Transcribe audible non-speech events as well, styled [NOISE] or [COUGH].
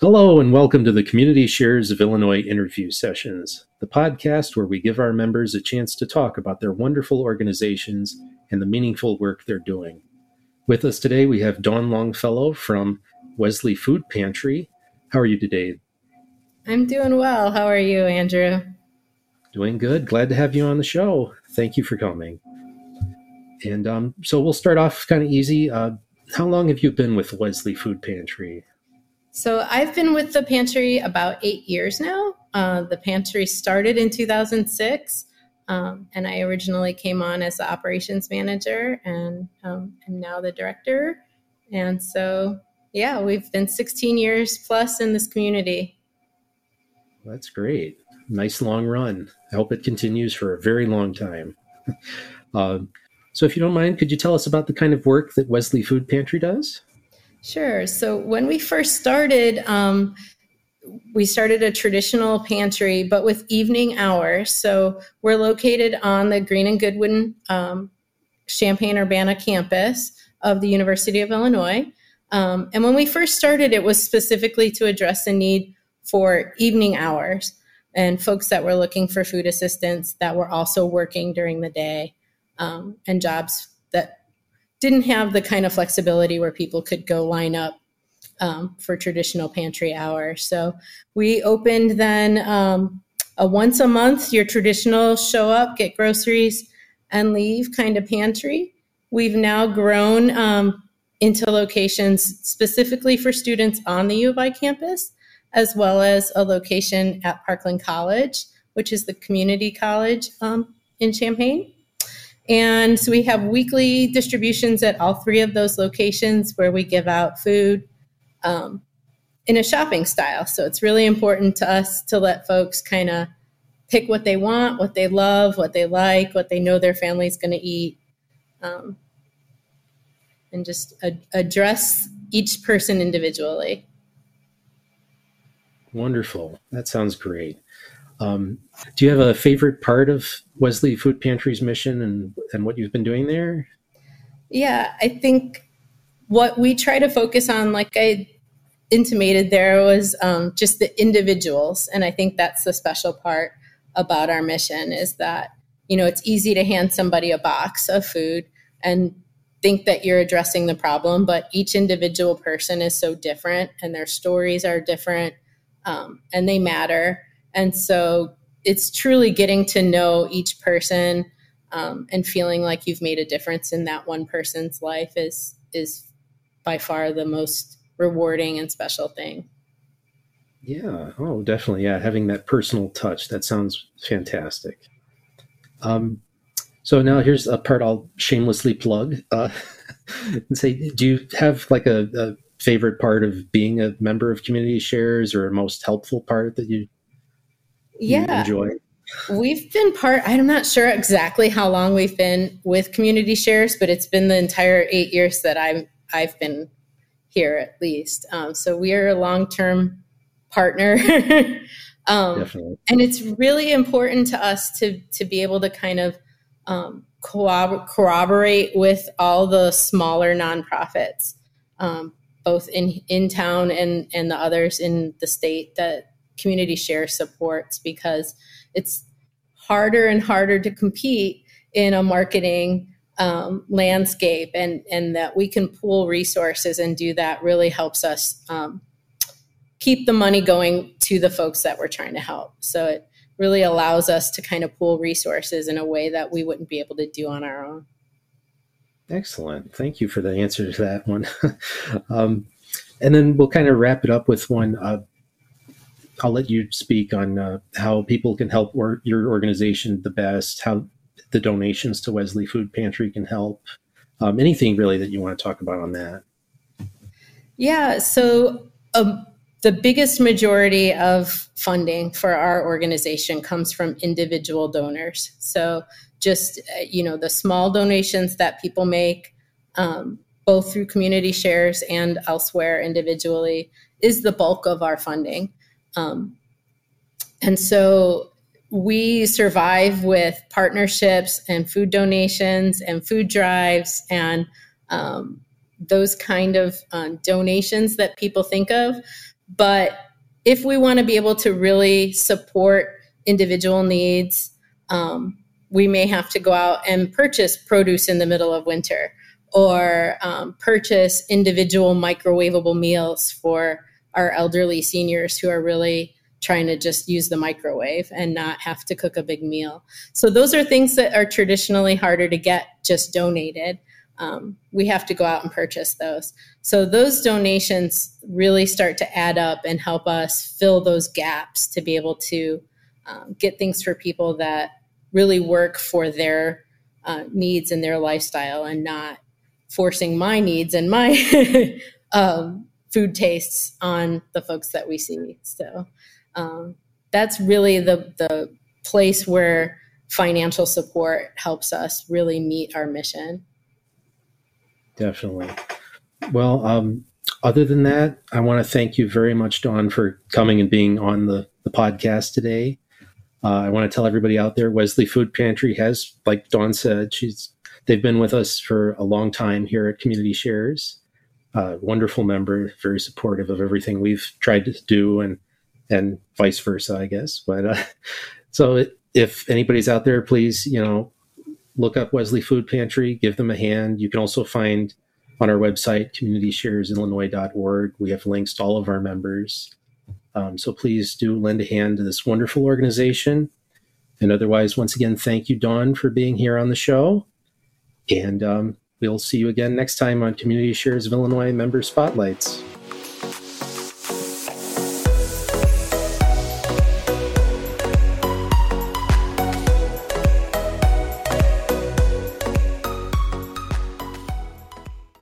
Hello, and welcome to the Community Shares of Illinois interview sessions, the podcast where we give our members a chance to talk about their wonderful organizations and the meaningful work they're doing. With us today, we have Dawn Longfellow from Wesley Food Pantry. How are you today? I'm doing well. How are you, Andrew? Doing good. Glad to have you on the show. Thank you for coming. And um, so we'll start off kind of easy. Uh, how long have you been with Wesley Food Pantry? So I've been with the pantry about eight years now. Uh, the pantry started in 2006, um, and I originally came on as the operations manager, and um, I'm now the director. And so, yeah, we've been 16 years plus in this community. That's great. Nice long run. I hope it continues for a very long time. uh, [LAUGHS] so, if you don't mind, could you tell us about the kind of work that Wesley Food Pantry does? Sure. So, when we first started, um, we started a traditional pantry, but with evening hours. So, we're located on the Green and Goodwin um, Champaign Urbana campus of the University of Illinois. Um, and when we first started, it was specifically to address the need for evening hours and folks that were looking for food assistance that were also working during the day um, and jobs that didn't have the kind of flexibility where people could go line up um, for traditional pantry hours. So we opened then um, a once a month, your traditional show up, get groceries, and leave kind of pantry. We've now grown um, into locations specifically for students on the U of I campus, as well as a location at Parkland College, which is the community college um, in Champaign. And so we have weekly distributions at all three of those locations where we give out food um, in a shopping style. So it's really important to us to let folks kind of pick what they want, what they love, what they like, what they know their family's going to eat, um, and just ad- address each person individually. Wonderful. That sounds great. Um, do you have a favorite part of Wesley Food Pantry's mission and, and what you've been doing there? Yeah, I think what we try to focus on, like I intimated there, was um, just the individuals. And I think that's the special part about our mission is that, you know, it's easy to hand somebody a box of food and think that you're addressing the problem, but each individual person is so different and their stories are different um, and they matter. And so it's truly getting to know each person um, and feeling like you've made a difference in that one person's life is is by far the most rewarding and special thing. Yeah. Oh, definitely. Yeah. Having that personal touch. That sounds fantastic. Um, so now here's a part I'll shamelessly plug uh, [LAUGHS] and say, do you have like a, a favorite part of being a member of Community Shares or a most helpful part that you yeah. enjoy? We've been part, I'm not sure exactly how long we've been with Community Shares, but it's been the entire eight years that I'm, I've been here at least. Um, so we are a long term partner. [LAUGHS] um. And it's really important to us to, to be able to kind of um, corroborate with all the smaller nonprofits, um, both in, in town and, and the others in the state that community share supports because it's harder and harder to compete in a marketing um, landscape and and that we can pool resources and do that really helps us um, keep the money going to the folks that we're trying to help. So it really allows us to kind of pool resources in a way that we wouldn't be able to do on our own. Excellent. Thank you for the answer to that one. [LAUGHS] Um, and then we'll kind of wrap it up with one uh, I'll let you speak on uh, how people can help or your organization the best, how the donations to Wesley Food Pantry can help. Um, anything really that you want to talk about on that? Yeah, so um, the biggest majority of funding for our organization comes from individual donors. So just uh, you know the small donations that people make, um, both through community shares and elsewhere individually, is the bulk of our funding. Um, and so we survive with partnerships and food donations and food drives and um, those kind of uh, donations that people think of. But if we want to be able to really support individual needs, um, we may have to go out and purchase produce in the middle of winter or um, purchase individual microwavable meals for our elderly seniors who are really trying to just use the microwave and not have to cook a big meal. So, those are things that are traditionally harder to get just donated. Um, we have to go out and purchase those. So, those donations really start to add up and help us fill those gaps to be able to um, get things for people that really work for their uh, needs and their lifestyle and not forcing my needs and my [LAUGHS] um, food tastes on the folks that we see. So um, that's really the the place where financial support helps us really meet our mission. Definitely. Well, um, other than that, I want to thank you very much, Dawn, for coming and being on the, the podcast today. Uh, I want to tell everybody out there, Wesley Food Pantry has, like Dawn said, she's they've been with us for a long time here at Community Shares. Wonderful member, very supportive of everything we've tried to do, and and vice versa, I guess. But uh, [LAUGHS] so if anybody's out there, please, you know, look up Wesley Food Pantry, give them a hand. You can also find on our website, communitysharesillinois.org, we have links to all of our members. Um, so please do lend a hand to this wonderful organization. And otherwise, once again, thank you, Dawn, for being here on the show. And um, we'll see you again next time on Community Shares of Illinois Member Spotlights.